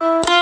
kings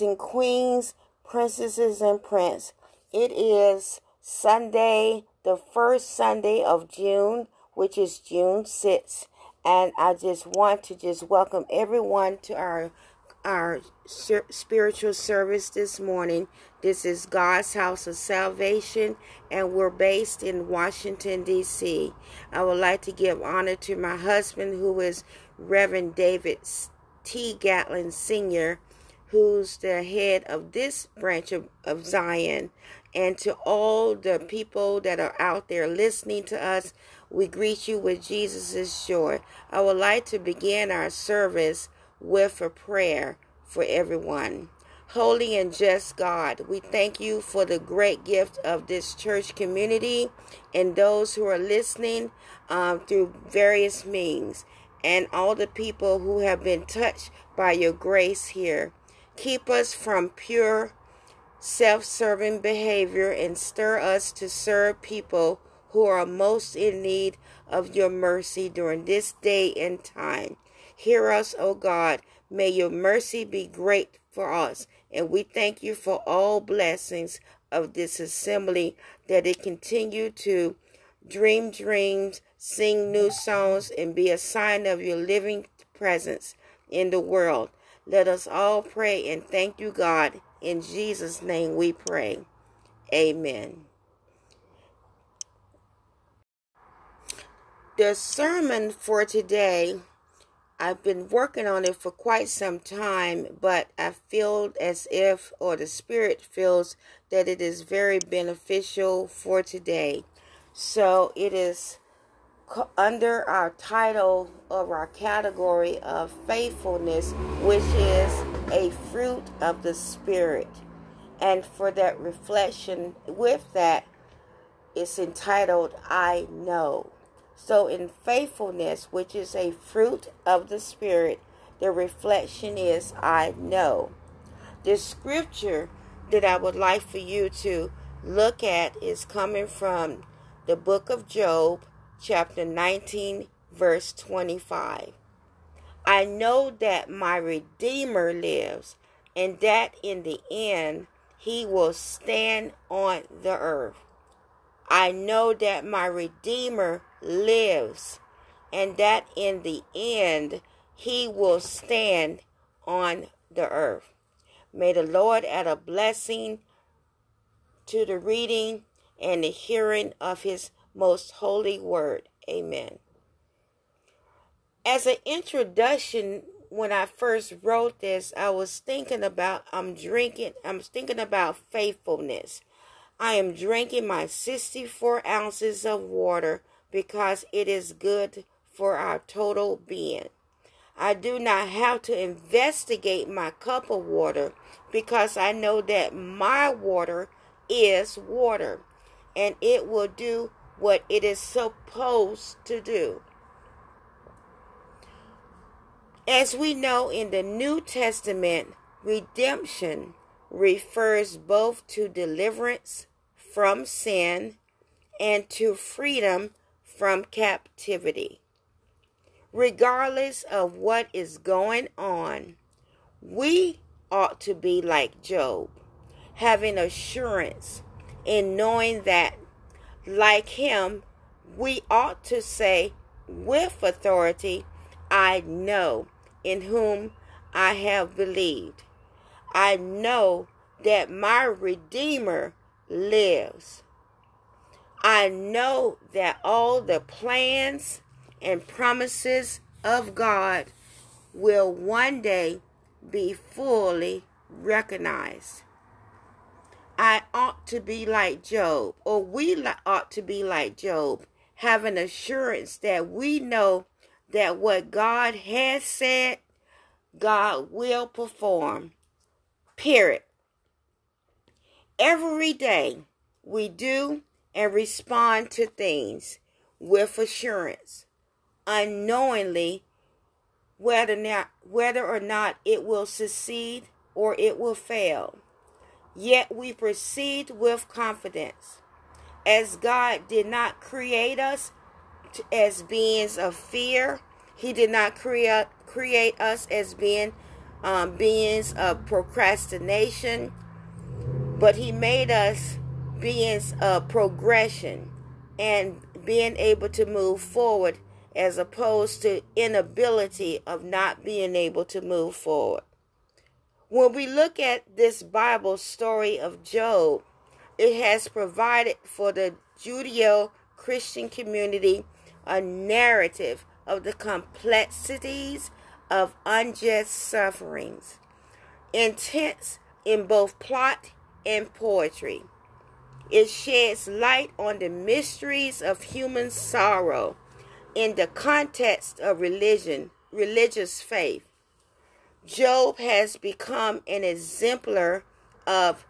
and queens, princesses and prince. It is Sunday, the first Sunday of June, which is June 6th. And I just want to just welcome everyone to our our spiritual service this morning. This is God's House of Salvation, and we're based in Washington, D.C. I would like to give honor to my husband, who is Reverend David T. Gatlin Sr., who's the head of this branch of, of Zion, and to all the people that are out there listening to us, we greet you with Jesus' joy. I would like to begin our service with a prayer for everyone. Holy and just God, we thank you for the great gift of this church community and those who are listening um, through various means, and all the people who have been touched by your grace here. Keep us from pure self serving behavior and stir us to serve people who are most in need of your mercy during this day and time. Hear us, O God. May your mercy be great for us. And we thank you for all blessings of this assembly that it continue to dream dreams, sing new songs, and be a sign of your living presence in the world. Let us all pray and thank you, God. In Jesus' name we pray. Amen. The sermon for today, I've been working on it for quite some time, but I feel as if, or the Spirit feels, that it is very beneficial for today. So it is under our title of our category of faithfulness, which is a fruit of the Spirit. And for that reflection, with that, it's entitled I Know. So, in faithfulness, which is a fruit of the Spirit, the reflection is I know. The scripture that I would like for you to look at is coming from the book of Job, chapter 19, verse 25. I know that my Redeemer lives, and that in the end he will stand on the earth. I know that my Redeemer lives, and that in the end he will stand on the earth. May the Lord add a blessing to the reading and the hearing of his most holy word. Amen. As an introduction, when I first wrote this, I was thinking about I'm drinking, I'm thinking about faithfulness. I am drinking my 64 ounces of water because it is good for our total being. I do not have to investigate my cup of water because I know that my water is water and it will do what it is supposed to do. As we know in the New Testament, redemption refers both to deliverance from sin and to freedom from captivity. Regardless of what is going on, we ought to be like Job, having assurance in knowing that, like him, we ought to say with authority, I know in whom I have believed. I know that my Redeemer lives. I know that all the plans and promises of God will one day be fully recognized. I ought to be like Job, or we ought to be like Job, having assurance that we know that what God has said, God will perform. Period. Every day we do and respond to things with assurance, unknowingly whether, not, whether or not it will succeed or it will fail. Yet we proceed with confidence, as God did not create us as beings of fear. He did not create create us as being um, beings of procrastination, but He made us beings of progression and being able to move forward as opposed to inability of not being able to move forward. When we look at this Bible story of Job, it has provided for the Judeo Christian community a narrative of the complexities of unjust sufferings, intense in both plot and poetry. It sheds light on the mysteries of human sorrow in the context of religion, religious faith. Job has become an exemplar of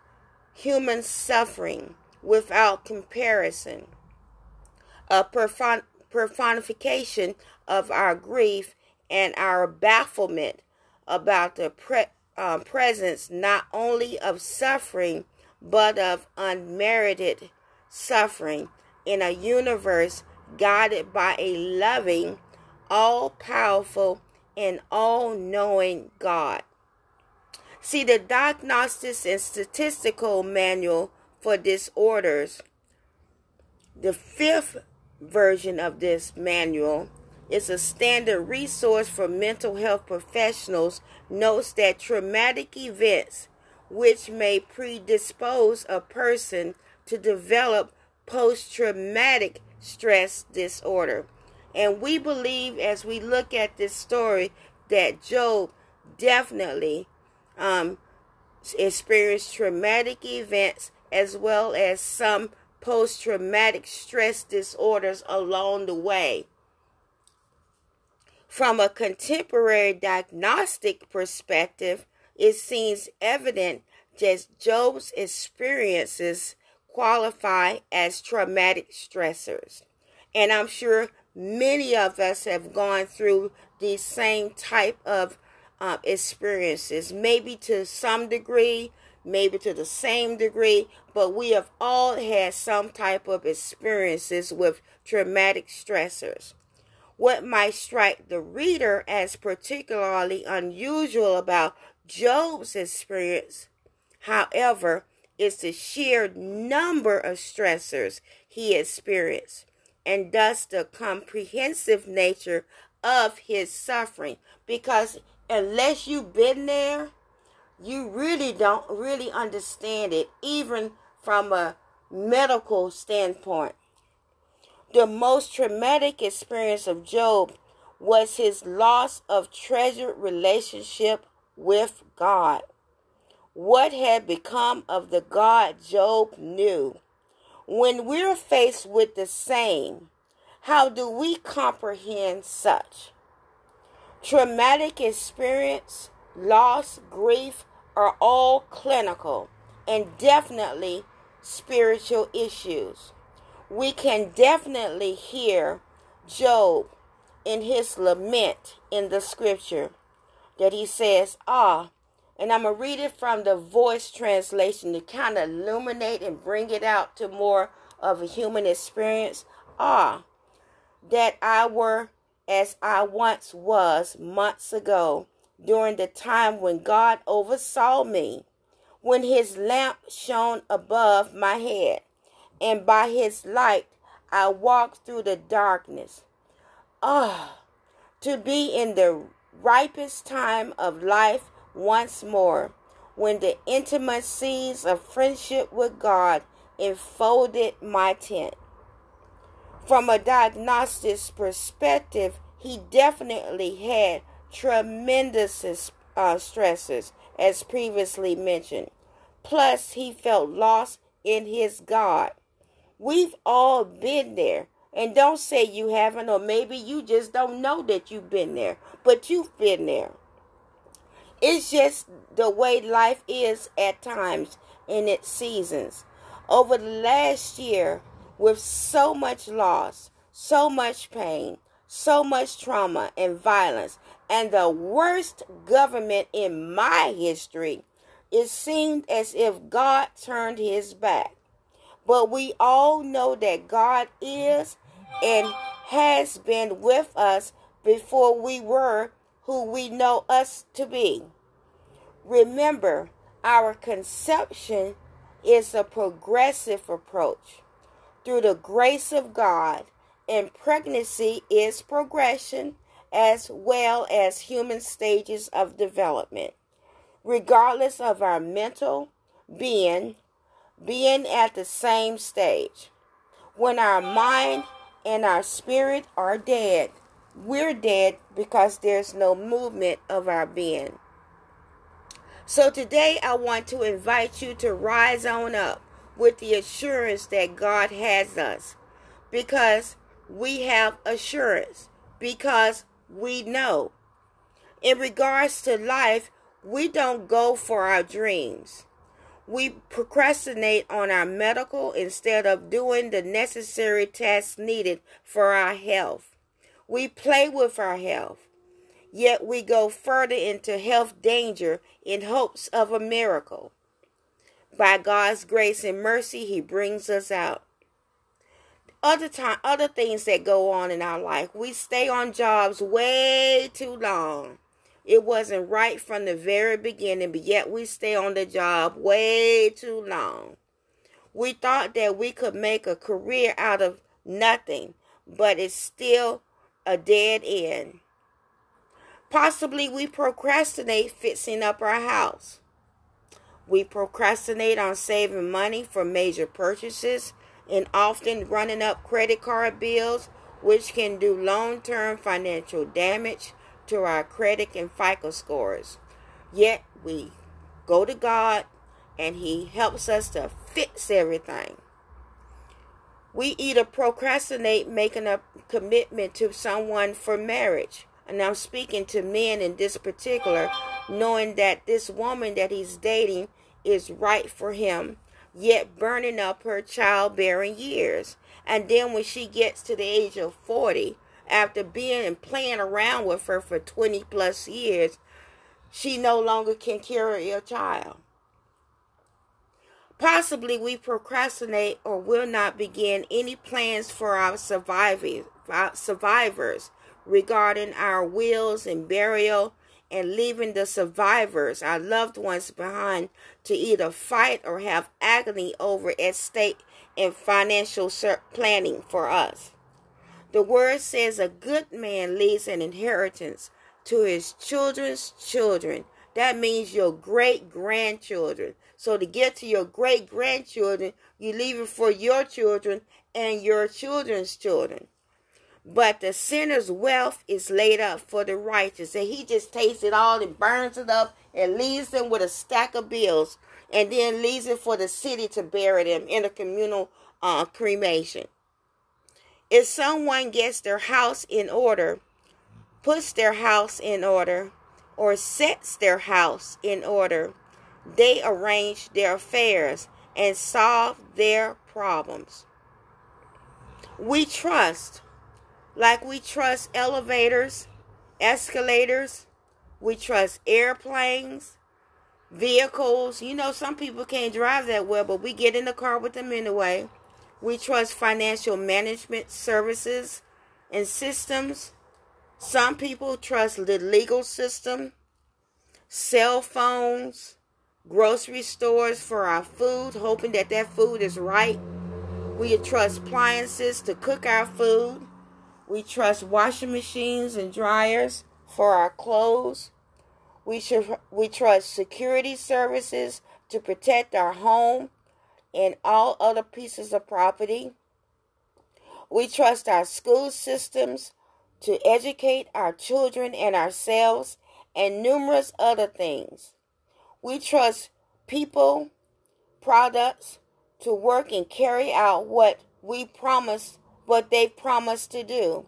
human suffering without comparison, a personification of our grief and our bafflement about the pre- um, presence not only of suffering but of unmerited suffering in a universe guided by a loving, all powerful, and all knowing God. See, the Diagnostics and Statistical Manual for Disorders, the fifth version of this manual, is a standard resource for mental health professionals, notes that traumatic events which may predispose a person to develop post traumatic stress disorder. And we believe as we look at this story that Job definitely um, experienced traumatic events as well as some post traumatic stress disorders along the way. From a contemporary diagnostic perspective, it seems evident that Job's experiences qualify as traumatic stressors. And I'm sure many of us have gone through these same type of uh, experiences, maybe to some degree, maybe to the same degree, but we have all had some type of experiences with traumatic stressors. What might strike the reader as particularly unusual about Job's experience, however, is the sheer number of stressors he experienced and thus the comprehensive nature of his suffering. Because unless you've been there, you really don't really understand it, even from a medical standpoint. The most traumatic experience of Job was his loss of treasured relationship with God. What had become of the God Job knew? When we're faced with the same, how do we comprehend such? Traumatic experience, loss, grief are all clinical and definitely spiritual issues. We can definitely hear Job in his lament in the scripture that he says, Ah, and I'm going to read it from the voice translation to kind of illuminate and bring it out to more of a human experience. Ah, that I were as I once was months ago during the time when God oversaw me, when his lamp shone above my head, and by his light I walked through the darkness. Ah, to be in the ripest time of life once more, when the intimacies of friendship with God enfolded my tent. From a diagnostic perspective, he definitely had tremendous uh, stresses, as previously mentioned. Plus, he felt lost in his God. We've all been there. And don't say you haven't, or maybe you just don't know that you've been there, but you've been there. It's just the way life is at times in its seasons. Over the last year, with so much loss, so much pain, so much trauma and violence, and the worst government in my history, it seemed as if God turned his back. But we all know that God is and has been with us before we were who we know us to be. Remember, our conception is a progressive approach. Through the grace of God, and pregnancy is progression as well as human stages of development. Regardless of our mental being, being at the same stage. When our mind and our spirit are dead, we're dead because there's no movement of our being. So today I want to invite you to rise on up with the assurance that God has us because we have assurance because we know. In regards to life, we don't go for our dreams. We procrastinate on our medical instead of doing the necessary tasks needed for our health. We play with our health, yet we go further into health danger in hopes of a miracle. by God's grace and mercy, He brings us out. Other time, other things that go on in our life, we stay on jobs way too long. It wasn't right from the very beginning, but yet we stay on the job way too long. We thought that we could make a career out of nothing, but it's still a dead end. Possibly we procrastinate fixing up our house. We procrastinate on saving money for major purchases and often running up credit card bills, which can do long term financial damage to our credit and FICO scores. Yet we go to God and He helps us to fix everything. We either procrastinate making a commitment to someone for marriage. And I'm speaking to men in this particular, knowing that this woman that he's dating is right for him, yet burning up her childbearing years. And then when she gets to the age of 40, after being and playing around with her for 20 plus years, she no longer can carry a child. Possibly we procrastinate or will not begin any plans for our survivors regarding our wills and burial and leaving the survivors, our loved ones behind, to either fight or have agony over estate and financial planning for us. The word says a good man leaves an inheritance to his children's children. That means your great grandchildren. So to get to your great grandchildren, you leave it for your children and your children's children. But the sinner's wealth is laid up for the righteous. And he just takes it all and burns it up and leaves them with a stack of bills and then leaves it for the city to bury them in a communal uh, cremation. If someone gets their house in order, puts their house in order, or sets their house in order, they arrange their affairs and solve their problems. We trust, like we trust elevators, escalators, we trust airplanes, vehicles. You know, some people can't drive that well, but we get in the car with them anyway. We trust financial management services and systems. Some people trust the legal system, cell phones, grocery stores for our food, hoping that that food is right. We trust appliances to cook our food. We trust washing machines and dryers for our clothes. We, should, we trust security services to protect our home and all other pieces of property. We trust our school systems to educate our children and ourselves and numerous other things. We trust people, products to work and carry out what we promised, what they promised to do.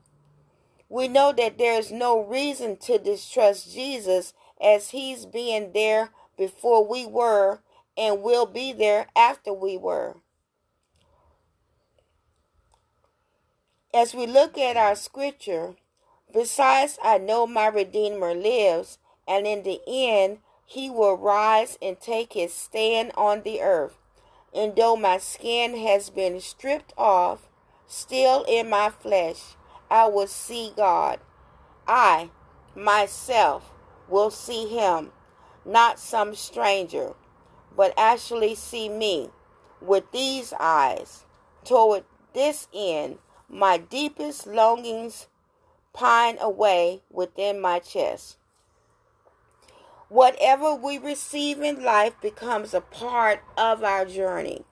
We know that there is no reason to distrust Jesus as he's being there before we were and will be there after we were. As we look at our scripture, besides I know my Redeemer lives, and in the end he will rise and take his stand on the earth. And though my skin has been stripped off, still in my flesh I will see God. I, myself, will see him, not some stranger but actually see me with these eyes. Toward this end, my deepest longings pine away within my chest. Whatever we receive in life becomes a part of our journey.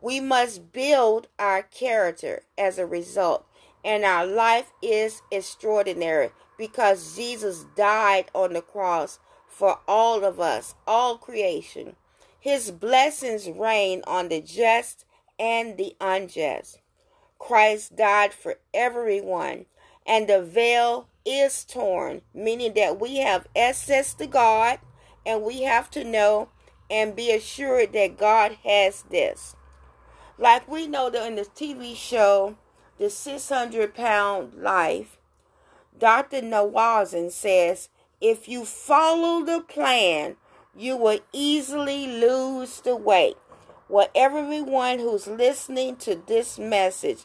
We must build our character as a result, and our life is extraordinary because Jesus died on the cross for all of us, all creation. His blessings reign on the just and the unjust. Christ died for everyone, and the veil is torn, meaning that we have access to God and we have to know and be assured that God has this. Like we know that in the TV show, The 600 Pound Life, Dr. Nowzaradan says if you follow the plan you will easily lose the weight. Well, everyone who's listening to this message,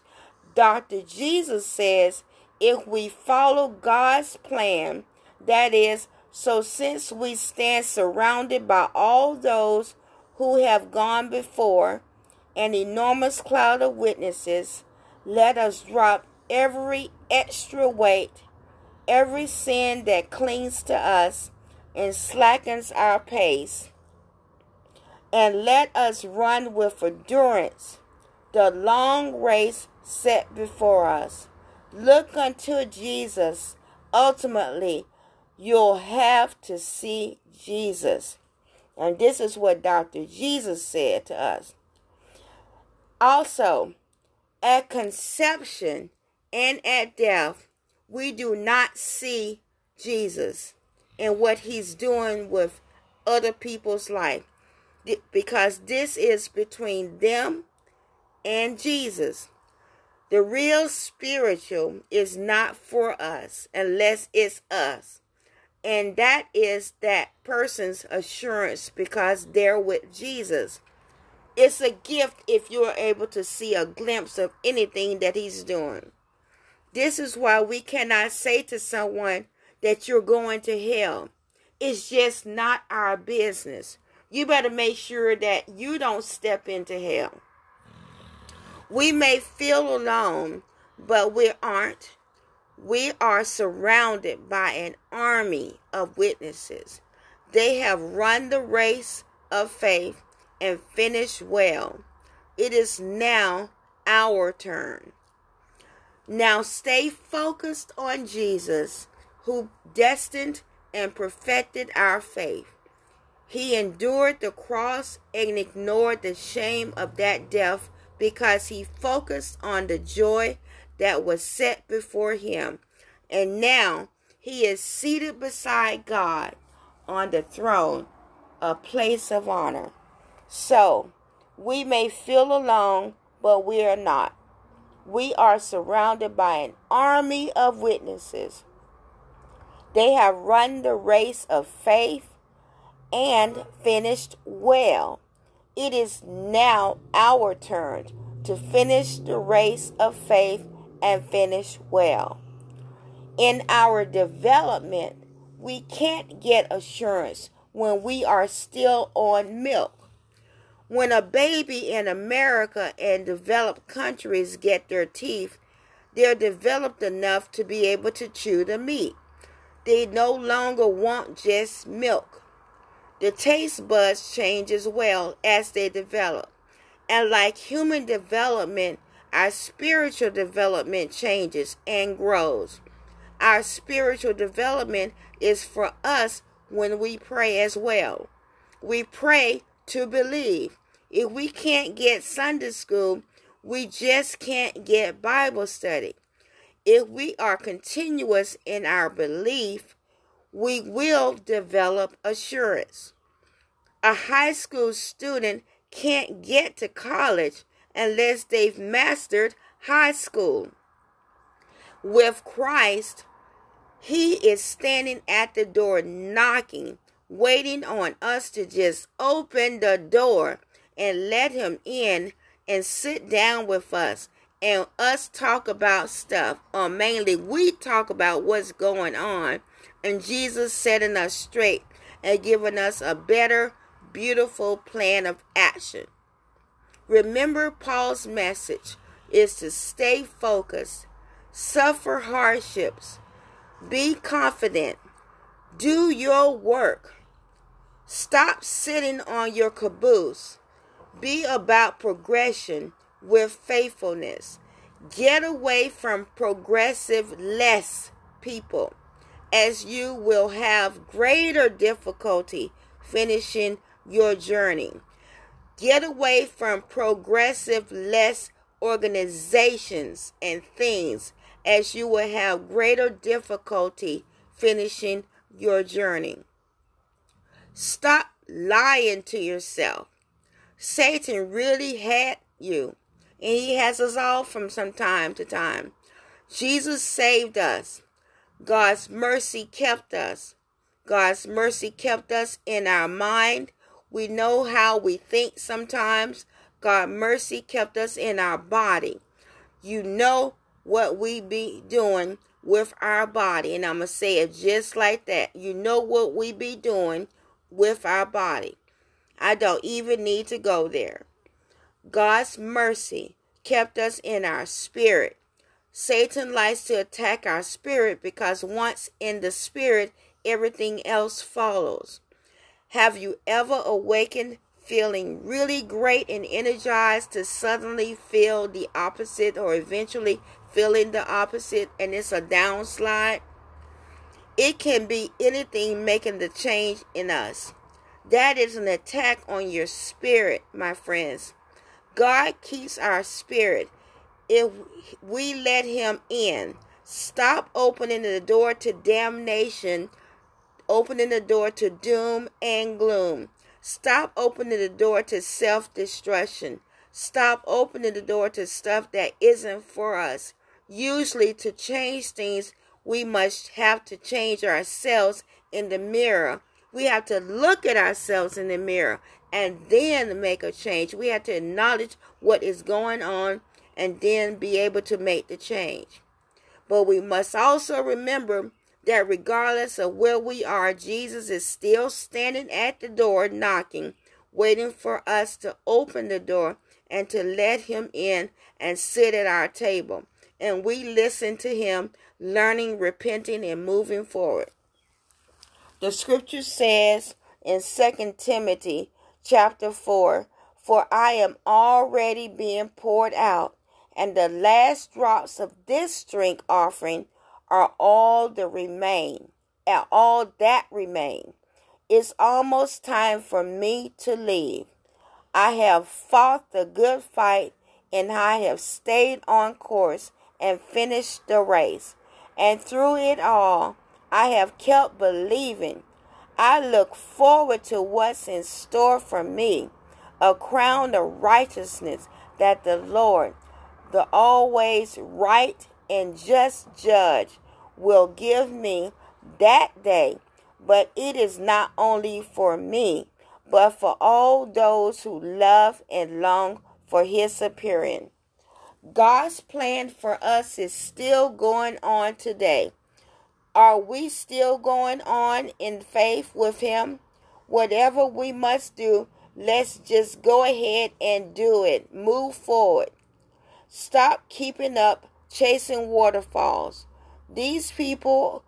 Dr. Jesus says if we follow God's plan, that is, so since we stand surrounded by all those who have gone before, an enormous cloud of witnesses, let us drop every extra weight, every sin that clings to us and slackens our pace, and let us run with endurance the long race set before us. Look unto Jesus. Ultimately, you'll have to see Jesus. And this is what Dr. Jesus said to us. Also, at conception and at death, we do not see Jesus and what he's doing with other people's life because this is between them and Jesus. The real spiritual is not for us unless it's us. And that is that person's assurance because they're with Jesus. It's a gift if you're able to see a glimpse of anything that he's doing. This is why we cannot say to someone that you're going to hell. It's just not our business. You better make sure that you don't step into hell. We may feel alone, but we aren't. We are surrounded by an army of witnesses. They have run the race of faith and finished well. It is now our turn. Now stay focused on Jesus, who destined and perfected our faith. He endured the cross and ignored the shame of that death because he focused on the joy that was set before him. And now he is seated beside God on the throne, a place of honor. So, we may feel alone, but we are not. We are surrounded by an army of witnesses. They have run the race of faith and finished well. It is now our turn to finish the race of faith and finish well. In our development, we can't get assurance when we are still on milk. When a baby in America and developed countries get their teeth, they're developed enough to be able to chew the meat. They no longer want just milk. The taste buds change as well as they develop. And like human development, our spiritual development changes and grows. Our spiritual development is for us when we pray as well. We pray to believe. If we can't get Sunday school, we just can't get Bible study. If we are continuous in our belief, we will develop assurance. A high school student can't get to college unless they've mastered high school. With Christ, He is standing at the door knocking, waiting on us to just open the door and let Him in and sit down with us and us talk about stuff, or mainly we talk about what's going on, and Jesus setting us straight and giving us a better, beautiful plan of action. Remember, Paul's message is to stay focused, suffer hardships, be confident, do your work, stop sitting on your caboose, be about progression with faithfulness. Get away from progressive less people, as you will have greater difficulty finishing your journey. Get away from progressive less organizations and things, as you will have greater difficulty finishing your journey. Stop lying to yourself. Satan really had you and he has us all from some time to time. Jesus saved us. God's mercy kept us. God's mercy kept us in our mind. We know how we think sometimes. God's mercy kept us in our body. You know what we be doing with our body. And I'm going to say it just like that. You know what we be doing with our body. I don't even need to go there. God's mercy kept us in our spirit. Satan likes to attack our spirit because once in the spirit, everything else follows. Have you ever awakened feeling really great and energized to suddenly feel the opposite or eventually feeling the opposite and it's a downslide? It can be anything making the change in us. That is an attack on your spirit, my friends. God keeps our spirit if we let Him in. Stop opening the door to damnation, opening the door to doom and gloom. Stop opening the door to self destruction. Stop opening the door to stuff that isn't for us. Usually, to change things, we must have to change ourselves in the mirror. We have to look at ourselves in the mirror and then make a change. We have to acknowledge what is going on and then be able to make the change. But we must also remember that regardless of where we are, Jesus is still standing at the door knocking, waiting for us to open the door and to let him in and sit at our table. And we listen to him, learning, repenting, and moving forward. The scripture says in 2 Timothy chapter 4 For I am already being poured out, and the last drops of this drink offering are all the remain, and all that remain. It's almost time for me to leave. I have fought the good fight, and I have stayed on course and finished the race. And through it all, I have kept believing I look forward to what's in store for me a crown of righteousness that the Lord, the always right and just judge, will give me that day. But it is not only for me, but for all those who love and long for his appearing. God's plan for us is still going on today. Are we still going on in faith with Him? Whatever we must do, let's just go ahead and do it. Move forward. Stop keeping up chasing waterfalls. These people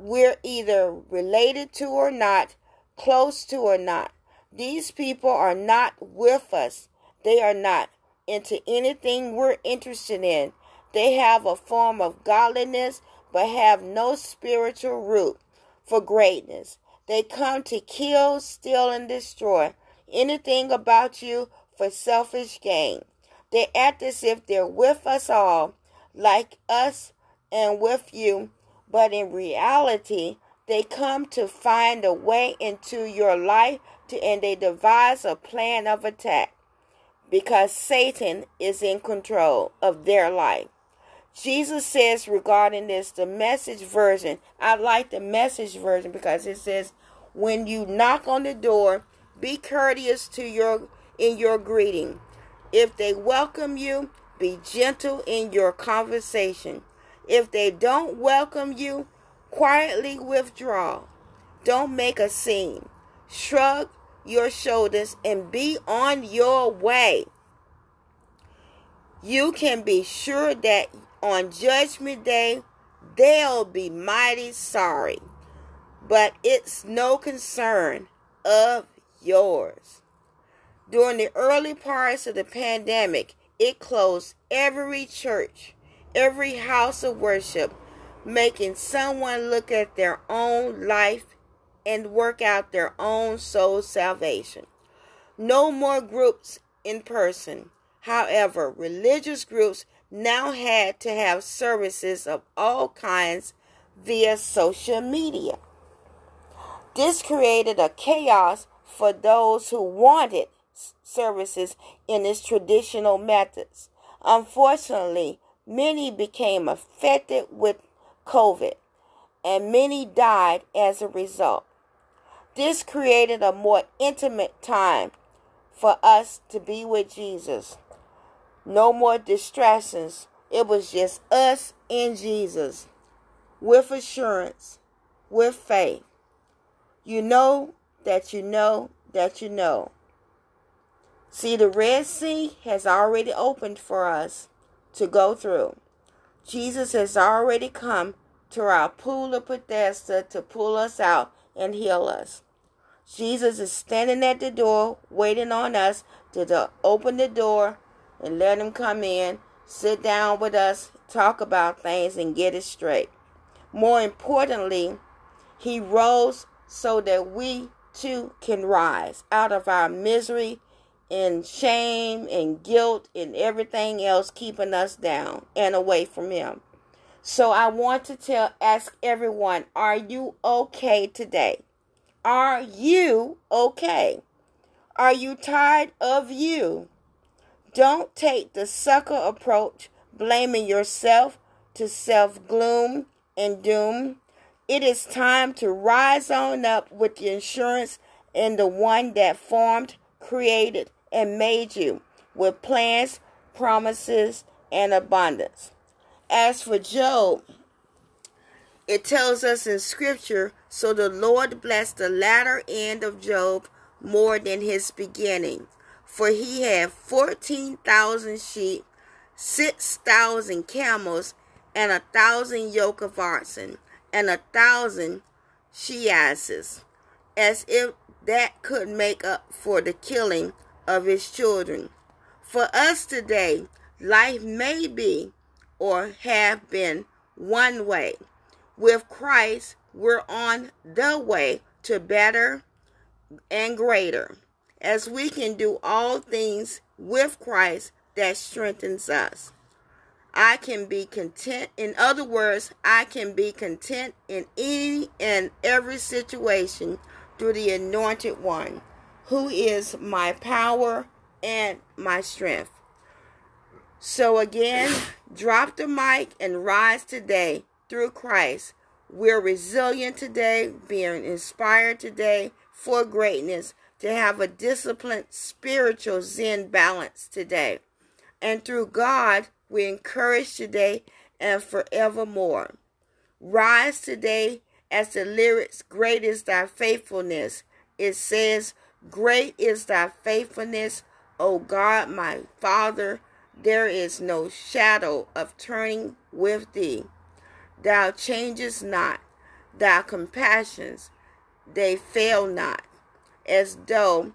we're either related to or not, close to or not. These people are not with us. They are not into anything we're interested in. They have a form of godliness, but have no spiritual root for greatness. They come to kill, steal, and destroy anything about you for selfish gain. They act as if they're with us all, like us and with you, but in reality, they come to find a way into your life to, and they devise a plan of attack because Satan is in control of their life. Jesus says regarding this, the message version, I like the message version because it says, when you knock on the door, be courteous to your in your greeting. If they welcome you, be gentle in your conversation. If they don't welcome you, quietly withdraw. Don't make a scene. Shrug your shoulders and be on your way. You can be sure that on Judgment Day, they'll be mighty sorry. But it's no concern of yours. During the early parts of the pandemic, it closed every church, every house of worship, making someone look at their own life and work out their own soul salvation. No more groups in person. However, religious groups now had to have services of all kinds via social media. This created a chaos for those who wanted services in its traditional methods. Unfortunately, many became affected with COVID and many died as a result. This created a more intimate time for us to be with Jesus. No more distractions. It was just us and Jesus with assurance, with faith. You know that you know that you know. See, the Red Sea has already opened for us to go through. Jesus has already come to our pool of Bethesda to pull us out and heal us. Jesus is standing at the door, waiting on us to, to open the door and let him come in, sit down with us, talk about things, and get it straight. More importantly, he rose so that we too can rise out of our misery and shame and guilt and everything else keeping us down and away from him. So I want to tell ask everyone, are you okay today? Are you okay? Are you tired of you? Don't take the sucker approach, blaming yourself to self gloom and doom. It is time to rise on up with the insurance in the one that formed, created, and made you with plans, promises, and abundance. As for Job, it tells us in scripture so the Lord blessed the latter end of Job more than his beginning. For he had 14,000 sheep, 6,000 camels, and a thousand yoke of oxen, and a thousand she asses, as if that could make up for the killing of his children. For us today, life may be or have been one way. With Christ, we're on the way to better and greater, as we can do all things with Christ that strengthens us. I can be content. In other words, I can be content in any and every situation through the anointed one, who is my power and my strength. So again, drop the mic and rise today through Christ. We're resilient today, being inspired today for greatness, to have a disciplined spiritual Zen balance today. And through God, we encourage today and forevermore. Rise today as the lyrics, Great is thy faithfulness. It says, Great is thy faithfulness, O God, my Father. There is no shadow of turning with thee. Thou changest not, thy compassions, they fail not, as though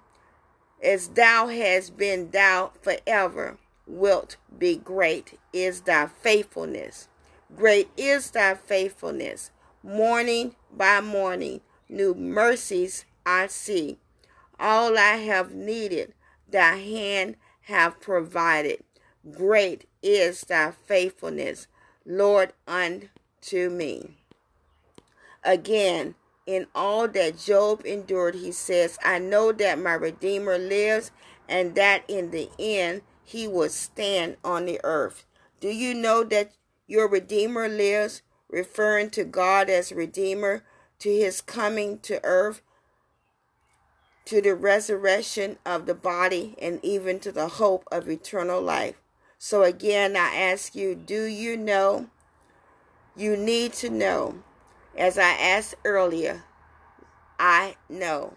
as thou hast been thou forever wilt be great is thy faithfulness. Great is thy faithfulness. Morning by morning, new mercies I see. All I have needed, thy hand have provided. Great is thy faithfulness, Lord, unto me. Again, in all that Job endured, he says, I know that my Redeemer lives, and that in the end he will stand on the earth. Do you know that your Redeemer lives, referring to God as Redeemer, to his coming to earth, to the resurrection of the body, and even to the hope of eternal life? So again, I ask you, do you know? You need to know. As I asked earlier, I know.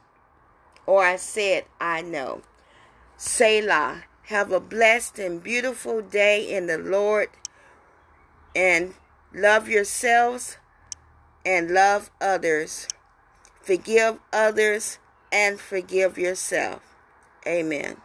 Or I said, I know. Selah. Have a blessed and beautiful day in the Lord. And love yourselves and love others. Forgive others and forgive yourself. Amen.